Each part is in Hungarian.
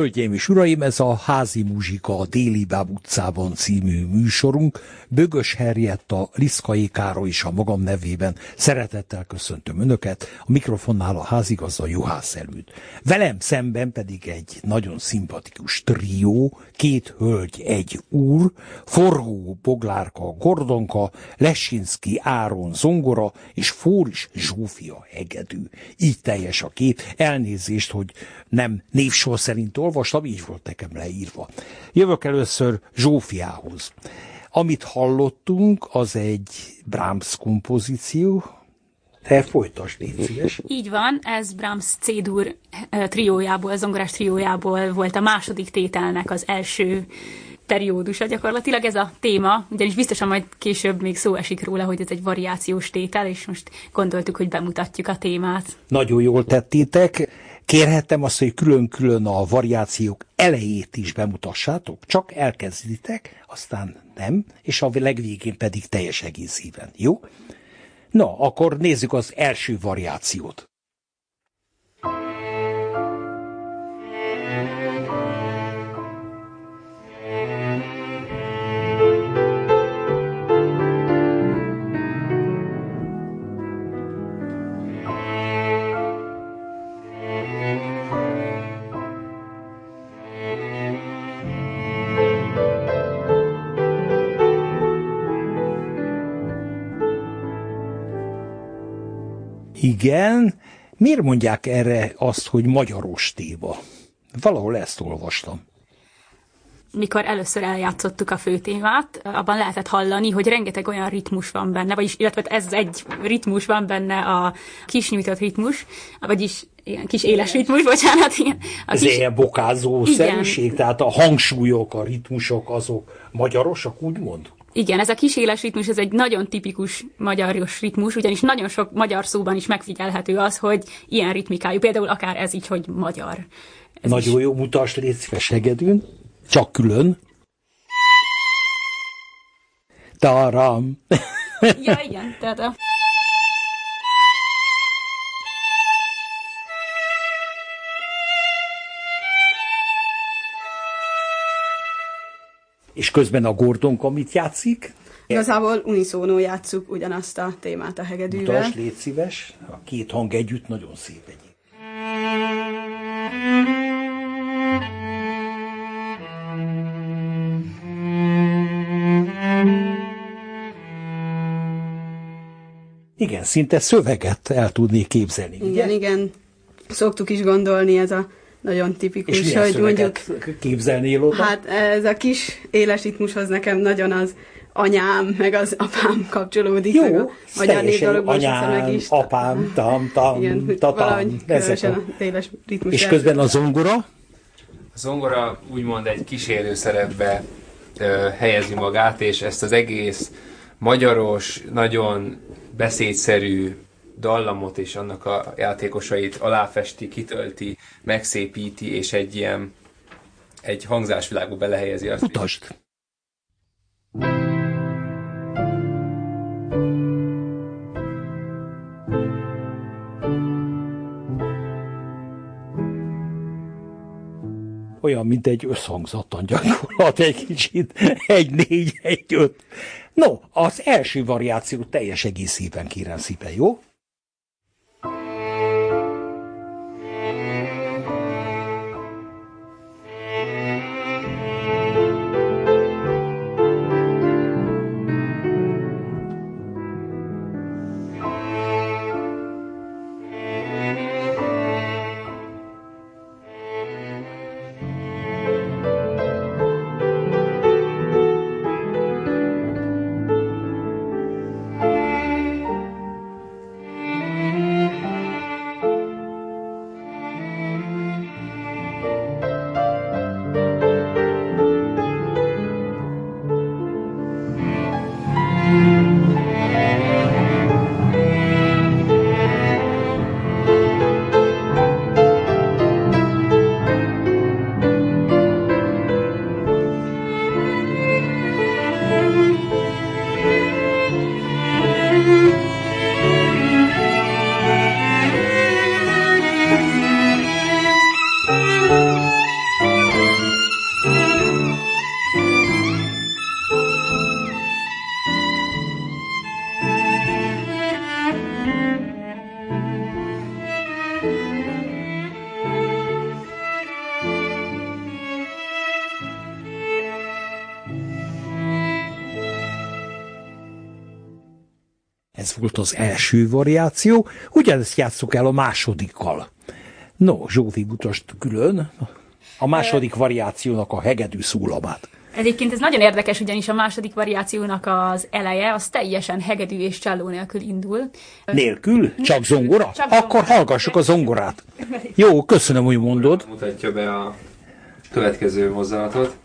Hölgyeim és uraim, ez a Házi Muzsika a Déli Báb utcában című műsorunk. Bögös Herjetta, Liszkai Károly és a magam nevében szeretettel köszöntöm Önöket, a mikrofonnál a házigazda Juhász előtt. Velem szemben pedig egy nagyon szimpatikus trió, két hölgy, egy úr, Forgó Boglárka Gordonka, Lesinski Áron Zongora és Fóris Zsófia Hegedű. Így teljes a kép. Elnézést, hogy nem névsor szerint olvastam, így volt nekem leírva. Jövök először Zsófiához. Amit hallottunk, az egy Brahms kompozíció, te folytasd, légy szíves. Így van, ez Brahms C-dur eh, triójából, zongorás triójából volt a második tételnek az első periódusa gyakorlatilag ez a téma, ugyanis biztosan majd később még szó esik róla, hogy ez egy variációs tétel, és most gondoltuk, hogy bemutatjuk a témát. Nagyon jól tettétek. Kérhettem azt, hogy külön-külön a variációk elejét is bemutassátok, csak elkezditek, aztán nem, és a legvégén pedig teljes egészében, jó? Na, akkor nézzük az első variációt. Igen, miért mondják erre azt, hogy magyaros téma? Valahol ezt olvastam mikor először eljátszottuk a főtémát, abban lehetett hallani, hogy rengeteg olyan ritmus van benne, vagyis, illetve ez egy ritmus van benne, a kis nyújtott ritmus, vagyis ilyen kis éles ritmus, bocsánat. Ilyen, a ez kis... ilyen bokázó szerűség, tehát a hangsúlyok, a ritmusok azok magyarosak, úgymond? Igen, ez a kis éles ritmus, ez egy nagyon tipikus magyaros ritmus, ugyanis nagyon sok magyar szóban is megfigyelhető az, hogy ilyen ritmikájú, például akár ez így, hogy magyar. Ez nagyon is... jó, mutasd légy szíves hegedűn, csak külön. Taram. ja, igen, tehát a... És közben a Gordonka mit játszik? Igazából uniszónó játszuk ugyanazt a témát a hegedűvel. Mutasd, légy szíves. A két hang együtt nagyon szép egyik. Igen, szinte szöveget el tudnék képzelni. Igen, ugye? igen. Szoktuk is gondolni, ez a nagyon tipikus, És hogy mondjuk... képzelnél oda? Hát ez a kis éles ritmushoz nekem nagyon az anyám, meg az apám kapcsolódik. Jó, meg a magyar népdalokban anyám, meg is. apám, tam, tam, Igen, tatam. Ezek a... a éles ritmus. És közben a zongora? A zongora úgymond egy kísérő szerepbe helyezi magát, és ezt az egész magyaros, nagyon beszédszerű dallamot és annak a játékosait aláfesti, kitölti, megszépíti, és egy ilyen egy hangzásvilágba belehelyezi azt. Utasd! Olyan, mint egy összhangzattan gyakorlat, egy kicsit, egy négy, egy öt. No, az első variáció teljes egészében kérem szépen, jó? Volt az első variáció, ugyanezt játsszuk el a másodikkal. No, Zsófi mutasd külön a második variációnak a hegedű szólamát. Egyébként ez nagyon érdekes, ugyanis a második variációnak az eleje az teljesen hegedű és cselló nélkül indul. Nélkül? Csak zongora? Csak Akkor zongora. hallgassuk a zongorát. Jó, köszönöm, hogy mondod. Mutatja be a következő mozzanatot.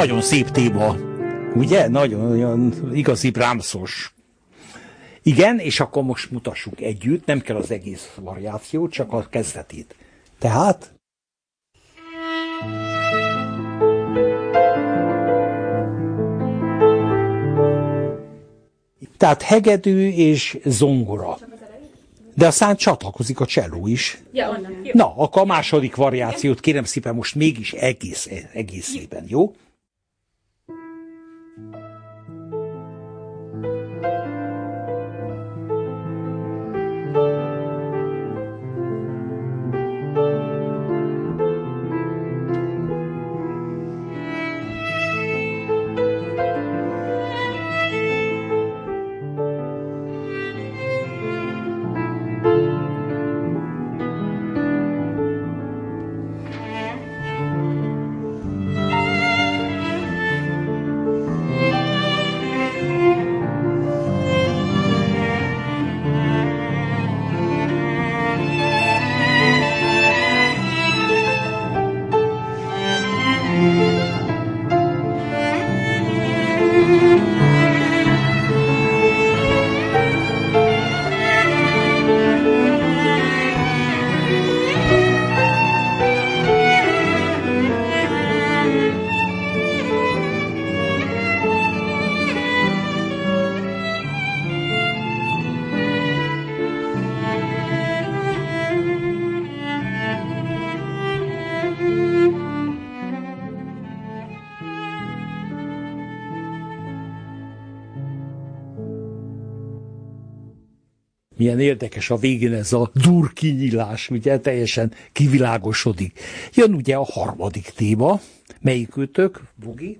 Nagyon szép téma, ugye? Nagyon olyan igazi brámszos. Igen, és akkor most mutassuk együtt, nem kell az egész variációt, csak a kezdetét. Tehát Tehát hegedű és zongora. De aztán csatlakozik a cselló is. Ja, onnan. Na, akkor a második variációt kérem szépen most mégis egész, egész szépen, jó? Milyen érdekes a végén ez a dur kinyílás, ugye teljesen kivilágosodik. Jön ugye a harmadik téma, melyikőtök, Bugi?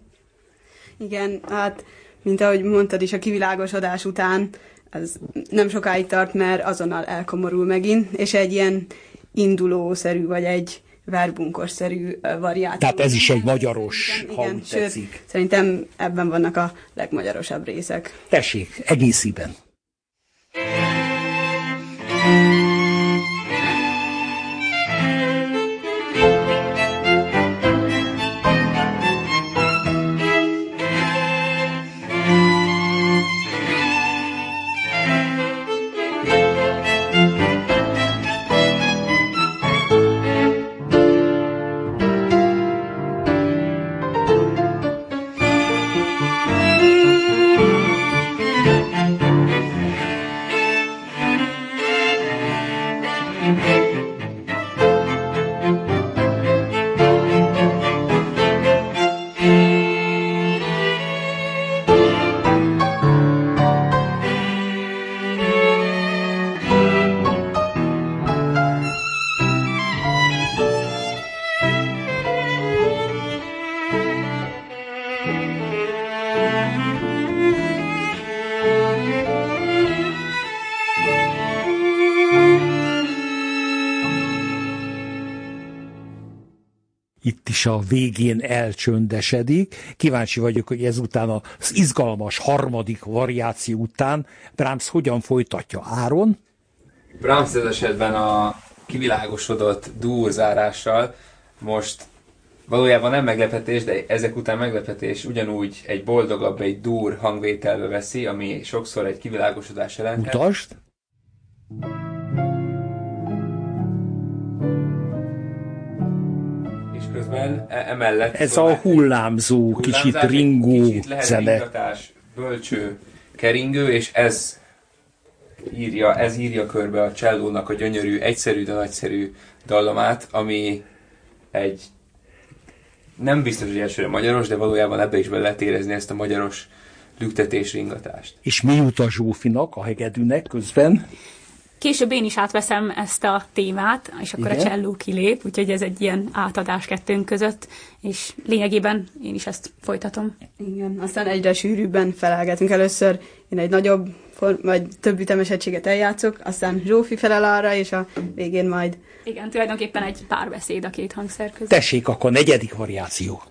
Igen, hát, mint ahogy mondtad is, a kivilágosodás után ez nem sokáig tart, mert azonnal elkomorul megint, és egy ilyen indulószerű, vagy egy verbunkos-szerű ö, variáció. Tehát ez is egy magyaros, igen, ha igen. úgy Sőt, tetszik. szerintem ebben vannak a legmagyarosabb részek. Tessék, egészében. Itt is a végén elcsöndesedik. Kíváncsi vagyok, hogy ezután az izgalmas harmadik variáció után Brahms hogyan folytatja Áron. Brahms ez esetben a kivilágosodott dur zárással most valójában nem meglepetés, de ezek után meglepetés ugyanúgy egy boldogabb, egy dur hangvételbe veszi, ami sokszor egy kivilágosodás jelenthet. Mutasd. És közben e- emellett... Ez szóval a hullámzó, kicsit hullámzás, egy ringó kicsit lehet zene. ringatás, bölcső, keringő, és ez írja, ez írja körbe a csellónak a gyönyörű, egyszerű, de nagyszerű dallamát, ami egy nem biztos, hogy elsőre magyaros, de valójában ebbe is be lehet érezni ezt a magyaros lüktetés ringatást. És mi jut a Zsófinak, a hegedűnek közben? Később én is átveszem ezt a témát, és akkor Igen? a cselló kilép, úgyhogy ez egy ilyen átadás kettőnk között, és lényegében én is ezt folytatom. Igen, aztán egyre sűrűbben felelgetünk először. Én egy nagyobb, vagy több ütemes egységet eljátszok, aztán Zsófi felel arra, és a végén majd... Igen, tulajdonképpen egy párbeszéd a két hangszer között. Tessék, akkor negyedik variáció.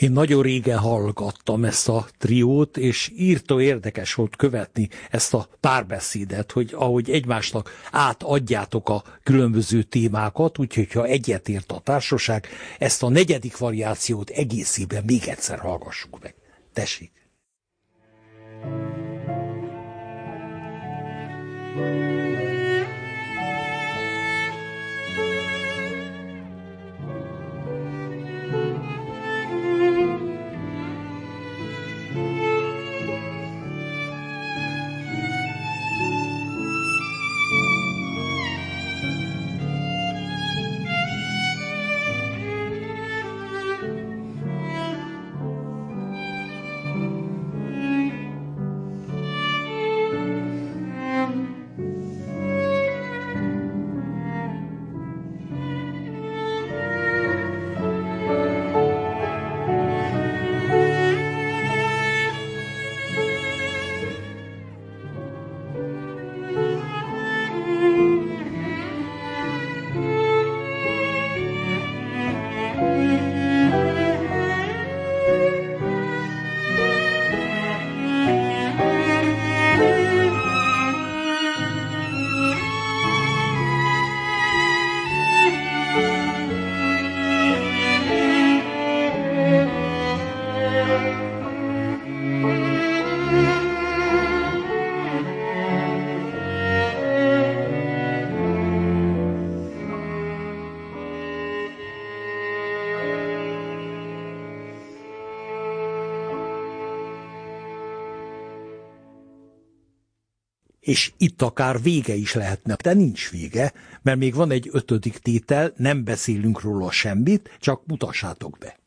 Én nagyon régen hallgattam ezt a triót, és írtó érdekes volt követni ezt a párbeszédet, hogy ahogy egymásnak átadjátok a különböző témákat, úgyhogy ha egyetért a társaság, ezt a negyedik variációt egészében még egyszer hallgassuk meg. Tessék! thank you és itt akár vége is lehetne. De nincs vége, mert még van egy ötödik tétel, nem beszélünk róla semmit, csak mutassátok be.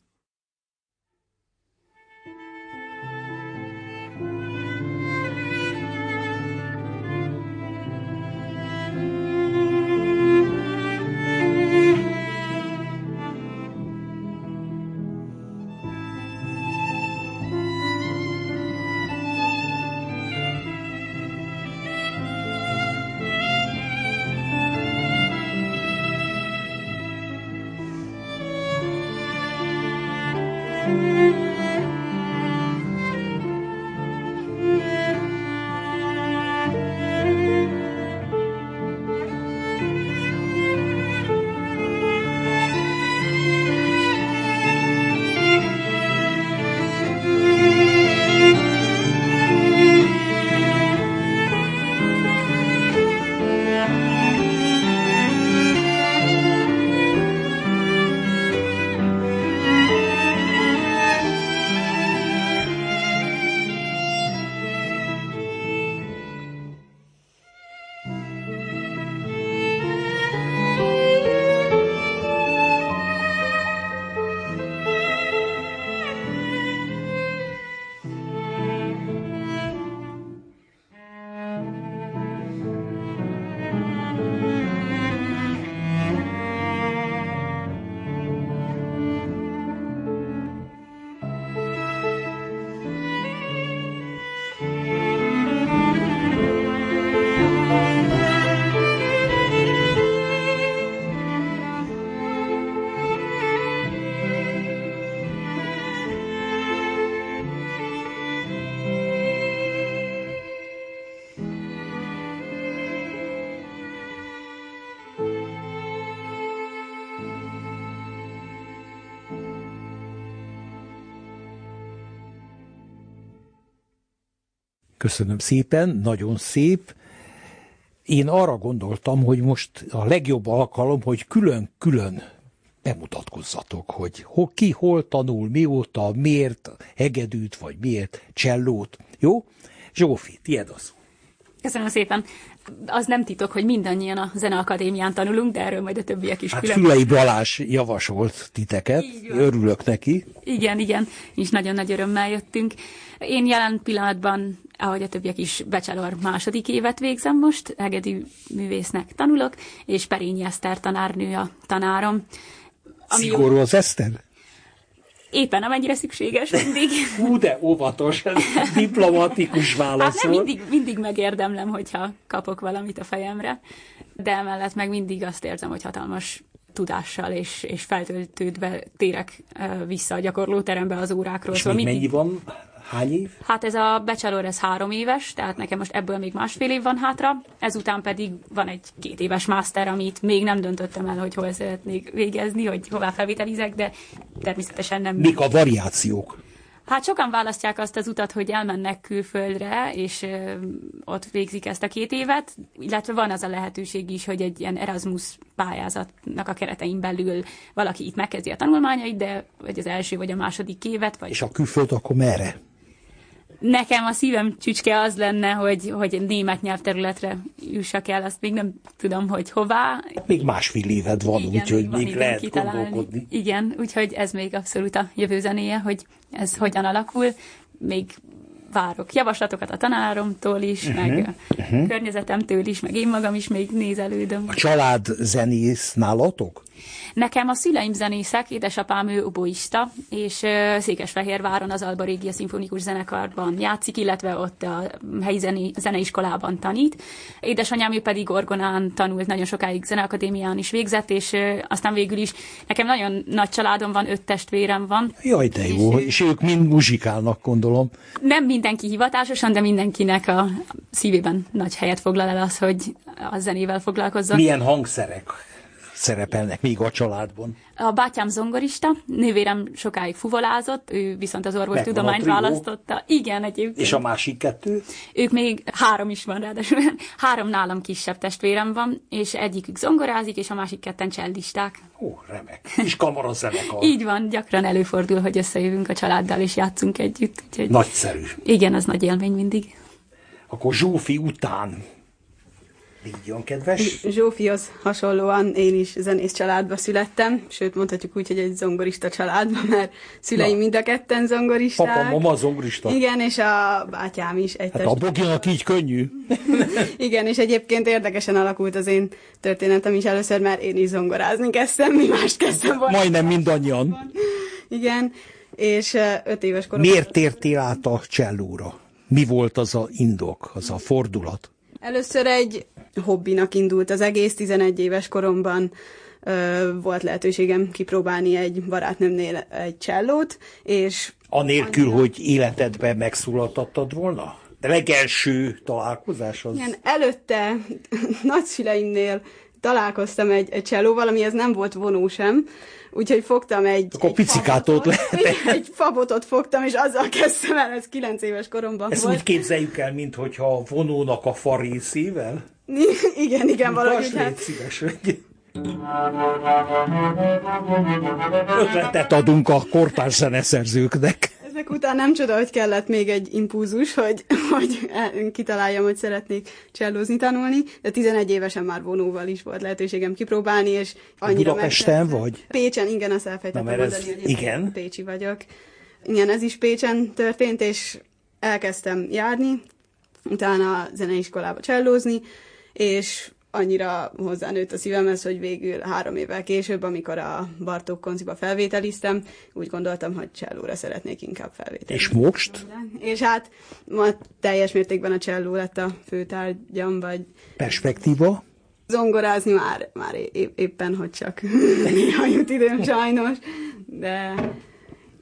Köszönöm szépen, nagyon szép. Én arra gondoltam, hogy most a legjobb alkalom, hogy külön-külön bemutatkozzatok, hogy ho, ki hol tanul, mióta, miért hegedűt, vagy miért csellót. Jó? Zsófi, tiéd az. Köszönöm szépen. Az nem titok, hogy mindannyian a Zeneakadémián tanulunk, de erről majd a többiek is Hát külön. Fülei Balázs javasolt titeket, örülök neki. Igen, igen, is nagyon nagy örömmel jöttünk. Én jelen pillanatban, ahogy a többiek is, bachelor második évet végzem most, hegedű művésznek tanulok, és Perényi Eszter tanárnő a tanárom. Ami Szigorú az Eszter? Éppen amennyire szükséges mindig. Hú, de óvatos, ez diplomatikus Hát válasz nem volt. mindig, mindig megérdemlem, hogyha kapok valamit a fejemre, de emellett meg mindig azt érzem, hogy hatalmas tudással és, és feltöltődve térek vissza a gyakorlóterembe az órákról. És Szóval mindig- mennyi van? Hány év? Hát ez a bachelor, ez három éves, tehát nekem most ebből még másfél év van hátra, ezután pedig van egy két éves master, amit még nem döntöttem el, hogy hol szeretnék végezni, hogy hová felvételizek, de természetesen nem. Mik a variációk? Hát sokan választják azt az utat, hogy elmennek külföldre, és ö, ott végzik ezt a két évet, illetve van az a lehetőség is, hogy egy ilyen Erasmus pályázatnak a keretein belül valaki itt megkezdi a tanulmányait, de vagy az első vagy a második évet, vagy És a külföld akkor merre? Nekem a szívem csücske az lenne, hogy, hogy német nyelvterületre jussak el, azt még nem tudom, hogy hová. Még másfél éved van, úgyhogy még időm lehet kitalálni. gondolkodni. Igen, úgyhogy ez még abszolút a jövő zenéje, hogy ez hogyan alakul. Még várok javaslatokat a tanáromtól is, uh-huh, meg uh-huh. környezetemtől is, meg én magam is még nézelődöm. A család zenész nálatok? Nekem a szüleim zenészek, édesapám ő oboista, és Székesfehérváron az Alba Régia Szimfonikus Zenekarban játszik, illetve ott a helyi zené, zeneiskolában tanít. Édesanyám ő pedig orgonán tanult, nagyon sokáig zeneakadémián is végzett, és aztán végül is nekem nagyon nagy családom van, öt testvérem van. Jaj, de jó, és ők mind muzsikálnak, gondolom. Nem mindenki hivatásosan, de mindenkinek a szívében nagy helyet foglal el az, hogy a zenével foglalkozzon. Milyen hangszerek szerepelnek még a családban? A bátyám zongorista, nővérem sokáig fuvolázott, ő viszont az orvostudományt választotta. Igen, egyébként. És a másik kettő? Ők még három is van ráadásul. Három nálam kisebb testvérem van, és egyikük zongorázik, és a másik ketten cellisták. Ó, remek. És kamarazenekar. Így van, gyakran előfordul, hogy összejövünk a családdal, és játszunk együtt. Úgyhogy Nagyszerű. igen, az nagy élmény mindig. Akkor Zsófi után Vigyon, kedves. Zsófihoz hasonlóan én is zenész családba születtem, sőt mondhatjuk úgy, hogy egy zongorista családba, mert szüleim Na. mind a ketten zongoristák. Papa, mama zongorista. Igen, és a bátyám is egy Hát a Boginak így könnyű. Igen, és egyébként érdekesen alakult az én történetem is először, mert én is zongorázni kezdtem, mi mást kezdtem volna. Majdnem mindannyian. Igen, és öt éves koromban... Miért tértél át a csellóra? Mi volt az a indok, az a fordulat? Először egy hobbinak indult az egész, 11 éves koromban ö, volt lehetőségem kipróbálni egy barátnőmnél egy csellót, és Anélkül, hogy életedben megszólaltattad volna? Legelső találkozás az... igen, előtte nagyszüleimnél találkoztam egy, egy csellóval, amihez nem volt vonó sem, úgyhogy fogtam egy... Akkor egy picikátót lehet. Egy fabotot fogtam, és azzal kezdtem el, ez 9 éves koromban Ezt volt. úgy képzeljük el, mintha a vonónak a fa részével? igen, igen, valahogy hát, szíves, hogy... Ötletet adunk a kortárs zeneszerzőknek. Után nem csoda, hogy kellett még egy impulzus, hogy, hogy kitaláljam, hogy szeretnék csellózni tanulni, de 11 évesen már vonóval is volt lehetőségem kipróbálni, és annyira Budapesten megtetszett. vagy? Pécsen, igen, azt elfejtettem Na, mert ez- mondani, egyébként igen. Pécsi vagyok. Igen, ez is Pécsen történt, és elkezdtem járni, utána a zeneiskolába csellózni, és annyira hozzánőtt a szívemhez, hogy végül három évvel később, amikor a Bartók konciba felvételiztem, úgy gondoltam, hogy csellóra szeretnék inkább felvételizni. És most? És hát ma teljes mértékben a cselló lett a főtárgyam, vagy Perspektíva? zongorázni már, már é- éppen, hogy csak néha jut időm sajnos, de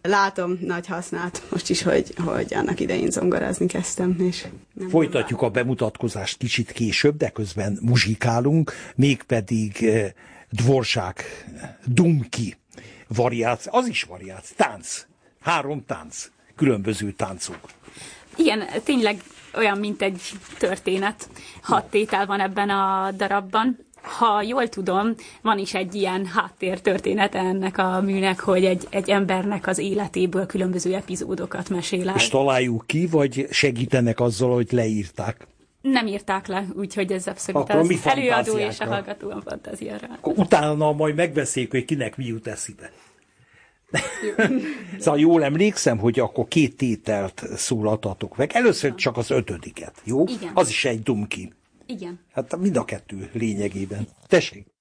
látom nagy hasznát most is, hogy, hogy annak idején zongorázni kezdtem, és nem Folytatjuk a bemutatkozást kicsit később, de közben muzsikálunk, mégpedig eh, Dvorsák, Dumki variáció, az is variáció, tánc, három tánc, különböző táncok. Igen, tényleg olyan, mint egy történet. Hat tétel van ebben a darabban. Ha jól tudom, van is egy ilyen háttér története ennek a műnek, hogy egy, egy embernek az életéből különböző epizódokat mesél el. És találjuk ki, vagy segítenek azzal, hogy leírták? Nem írták le, úgyhogy ez abszolút Akkor az mi előadó és a hallgató a fantáziára. Akkor utána majd megbeszéljük, hogy kinek mi jut eszébe. szóval jól emlékszem, hogy akkor két tételt szólaltatok meg. Először csak az ötödiket, jó? Igen. Az is egy dumkin. Igen. Hát mind a kettő lényegében. Tessék!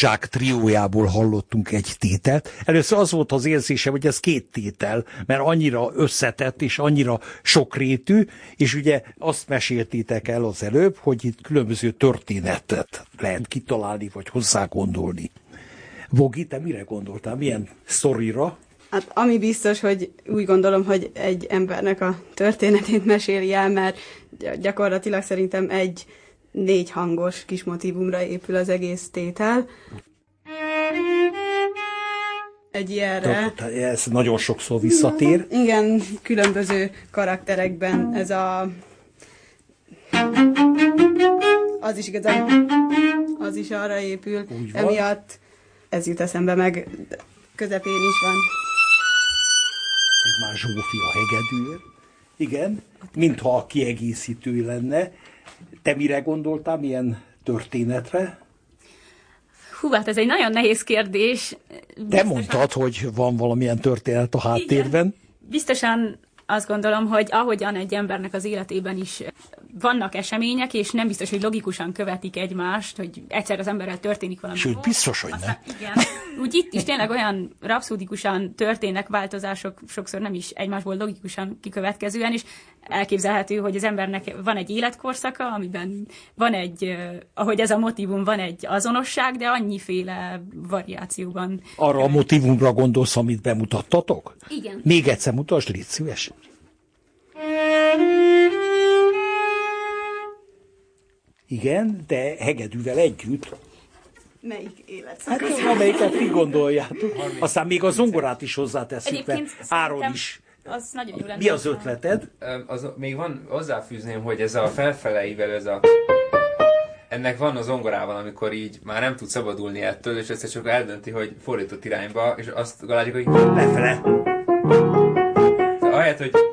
Dvorzsák triójából hallottunk egy tételt. Először az volt az érzése, hogy ez két tétel, mert annyira összetett és annyira sokrétű, és ugye azt meséltétek el az előbb, hogy itt különböző történetet lehet kitalálni, vagy hozzá gondolni. Vogi, te mire gondoltál? Milyen szorira? Hát ami biztos, hogy úgy gondolom, hogy egy embernek a történetét meséli el, mert gyakorlatilag szerintem egy négy hangos kis motivumra épül az egész tétel. Egy ilyenre. Ez nagyon sokszor visszatér. Igen, különböző karakterekben ez a... Az is igazán, az is arra épül. Emiatt ez jut eszembe, meg közepén is van. Ez már Zsófi a hegedűért. Igen, mintha a kiegészítő lenne. Te mire gondoltál, milyen történetre? Hú, hát ez egy nagyon nehéz kérdés. Te mondtad, hogy van valamilyen történet a háttérben. Igen. Biztosan azt gondolom, hogy ahogyan egy embernek az életében is vannak események, és nem biztos, hogy logikusan követik egymást, hogy egyszer az emberrel történik valami. Sőt, biztos, hogy nem. Igen. Úgy itt is tényleg olyan rapszódikusan történnek változások, sokszor nem is egymásból logikusan kikövetkezően, és elképzelhető, hogy az embernek van egy életkorszaka, amiben van egy, ahogy ez a motivum, van egy azonosság, de annyiféle variációban. Arra a motivumra gondolsz, amit bemutattatok? Igen. Még egyszer mutasd, légy szíves. Igen, de hegedűvel együtt. Melyik életszakasz? Hát amelyiket ti gondoljátok. Aztán még a zongorát is hozzáteszünk, mert Egyébként Áron szerintem is. Az nagyon jó lenne. Mi az ötleted? Az, még van, hozzáfűzném, hogy ez a felfeleivel, ez a ennek van az zongorával, amikor így már nem tud szabadulni ettől, és egyszer csak eldönti, hogy fordított irányba, és azt galáljuk, hogy Lefele. ahelyett, hogy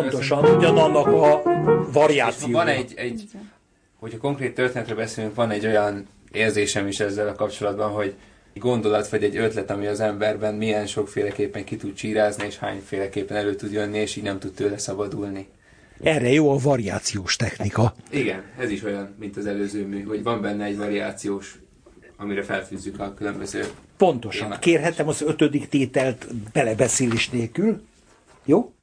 Pontosan ugyanannak a és variációja. van egy, egy, hogyha konkrét történetről beszélünk, van egy olyan érzésem is ezzel a kapcsolatban, hogy gondolat vagy egy ötlet, ami az emberben milyen sokféleképpen ki tud csírázni, és hányféleképpen elő tud jönni, és így nem tud tőle szabadulni. Erre jó a variációs technika. Igen, ez is olyan, mint az előző mű, hogy van benne egy variációs, amire felfűzzük a különböző... Pontosan. Témák. Kérhetem az ötödik tételt belebeszélés nélkül? Jó?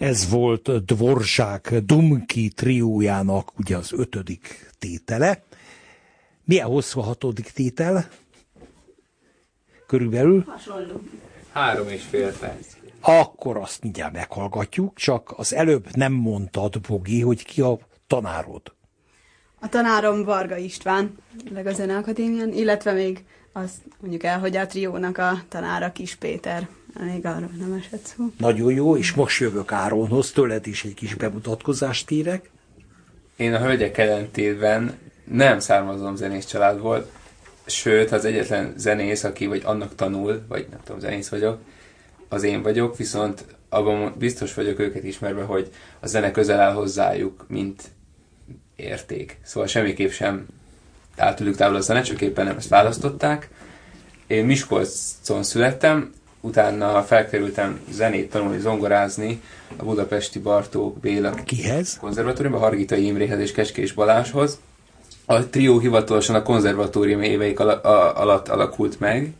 Ez volt Dvorzsák Dumki triójának ugye az ötödik tétele. Milyen hosszú a hatodik tétel? Körülbelül? Hasonló. Három és fél perc. Akkor azt mindjárt meghallgatjuk, csak az előbb nem mondtad, Bogi, hogy ki a tanárod. A tanárom Varga István, meg a Zeneakadémián, illetve még azt mondjuk el, hogy a triónak a tanára Kis Péter. Még arról nem esett szó. Nagyon jó, és most jövök Áronhoz, tőled is egy kis bemutatkozást kérek. Én a hölgyek ellentétben nem származom zenész családból, sőt, az egyetlen zenész, aki vagy annak tanul, vagy nem tudom, zenész vagyok, az én vagyok, viszont abban biztos vagyok őket ismerve, hogy a zene közel áll hozzájuk, mint érték. Szóval semmiképp sem áll tőlük távol a zene, csak éppen nem ezt választották. Én Miskolcon születtem, utána felkerültem zenét tanulni, zongorázni a budapesti Bartók Béla Kihez? konzervatóriumban, Hargitai Imréhez és Kecskés Balázshoz. A trió hivatalosan a konzervatórium éveik ala- a- alatt alakult meg,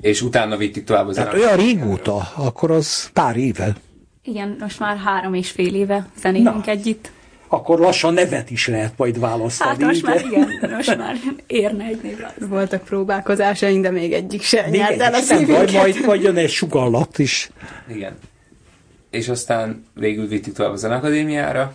és utána vittük tovább az Tehát zenét. olyan régóta, akkor az pár éve. Igen, most már három és fél éve zenélünk Na. együtt. Akkor lassan nevet is lehet majd választani. Hát most már igen, most már érne egy névre. Voltak próbálkozásaink, de még egyik se Még nyert el a szívünket. majd, majd jön egy sugallat is. Igen. És aztán végül vittük tovább a Zenakadémiára,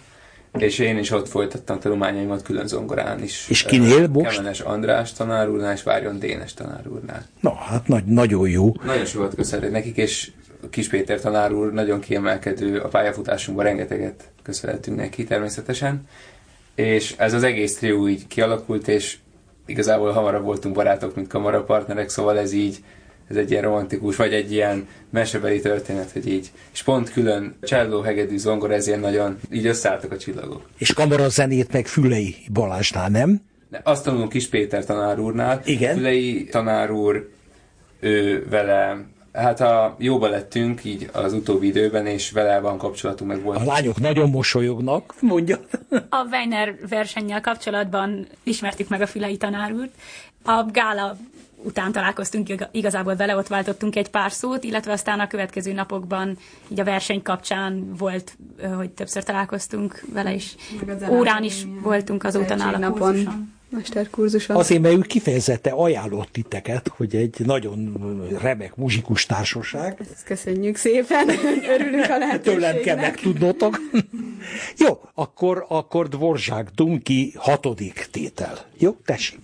és én is ott folytattam tanulmányaimat külön zongorán is. És kinél Ö, most? Kemenes András tanár úrnál és Várjon Dénes tanár úrnál. Na, hát nagy, nagyon jó. Nagyon sokat köszönhetek nekik, és Kis Péter tanár úr nagyon kiemelkedő a pályafutásunkban, rengeteget köszönhetünk neki természetesen. És ez az egész trió így kialakult, és igazából hamarabb voltunk barátok, mint kamarapartnerek, szóval ez így, ez egy ilyen romantikus, vagy egy ilyen mesebeli történet, hogy így. És pont külön cselló, hegedű, zongora, ez ilyen nagyon, így összeálltak a csillagok. És kamarazenét meg Fülei Balázsnál, nem? Azt tanulom Kis Péter tanár úrnál. Igen. Fülei tanár úr, ő vele, hát a jóba lettünk így az utóbbi időben, és vele van kapcsolatunk, meg A volt. lányok nagyon mosolyognak, mondja. A Weiner versennyel kapcsolatban ismertük meg a Fülei tanár úrt. A gála után találkoztunk iga- igazából vele, ott váltottunk egy pár szót, illetve aztán a következő napokban így a verseny kapcsán volt, hogy többször találkoztunk vele a Zeneakadémián. Órán is voltunk azóta nála Tehetségnapon, kurzuson. Mesterkurzuson. Azért, mert ő kifejezette ajánlott titeket, hogy egy nagyon remek muzsikus társaság. Ezt köszönjük szépen, örülünk a Hát Tőlem kell lehetőségnek. megtudnotok. Jó, akkor, akkor Dvorzsák Dumki hatodik tétel. Jó, tessék.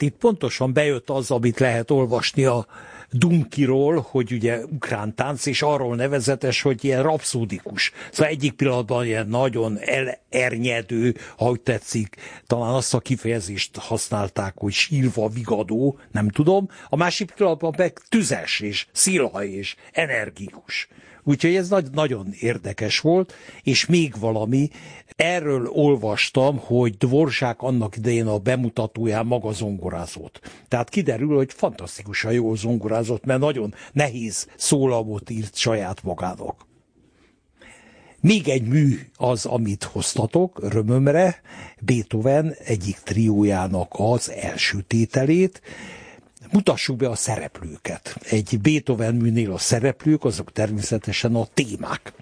Hát itt pontosan bejött az, amit lehet olvasni a Dumkiról, hogy ugye ukrán tánc, és arról nevezetes, hogy ilyen rapszódikus. Szóval egyik pillanatban ilyen nagyon elernyedő, ha úgy tetszik, talán azt a kifejezést használták, hogy sírva vigadó, nem tudom. A másik pillanatban meg tüzes, és szilaj, és energikus. Úgyhogy ez nagy, nagyon érdekes volt, és még valami, erről olvastam, hogy Dvorzsák annak idején a bemutatóján maga zongorázott. Tehát kiderül, hogy fantasztikusan jól zongorázott, mert nagyon nehéz szólamot írt saját magának. Még egy mű az, amit hoztatok, örömömre, Beethoven egyik triójának az első tételét, mutassuk be a szereplőket. Egy Beethoven műnél a szereplők, azok természetesen a témák.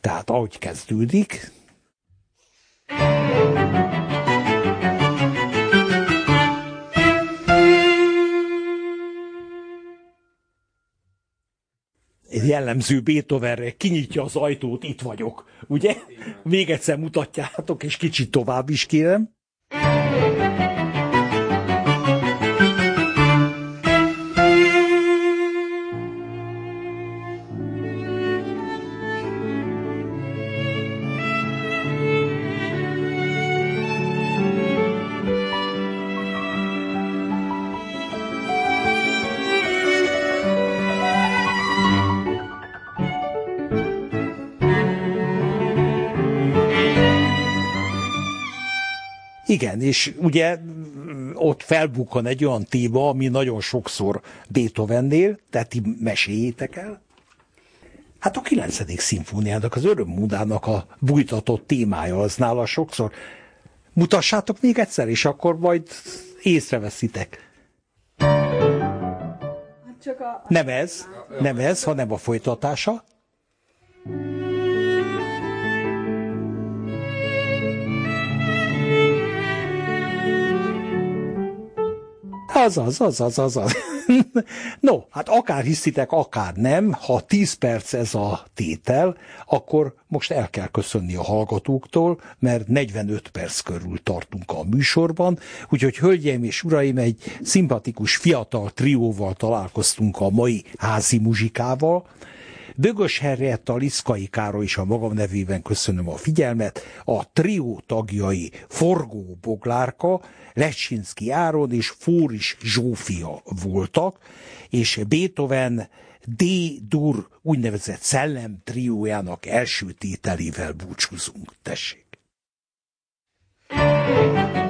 Tehát ahogy kezdődik, jellemző Beethovenre kinyitja az ajtót, itt vagyok, ugye? Még egyszer mutatjátok, és kicsit tovább is kérem. Igen, és ugye ott felbukkan egy olyan téma, ami nagyon sokszor Beethovennél, tehát ti meséljétek el. Hát a 9. szimfóniának, az örömmúdának a bújtatott témája az nála sokszor. Mutassátok még egyszer, és akkor majd észreveszitek. Hát a... Nem ez, nem ez, hanem a folytatása. Az az, az az, az az. no, hát akár hiszitek, akár nem, ha 10 perc ez a tétel, akkor most el kell köszönni a hallgatóktól, mert 45 perc körül tartunk a műsorban, úgyhogy hölgyeim és uraim, egy szimpatikus fiatal trióval találkoztunk a mai házi muzsikával, Bögös Herrietta, Liszkai Károly is a magam nevében köszönöm a figyelmet. A trió tagjai Forgó Boglárka, Lecsinszki Áron és Fóris Zsófia voltak, és Beethoven D-dur úgynevezett szellem triójának első tételével búcsúzunk. Tessék! thank you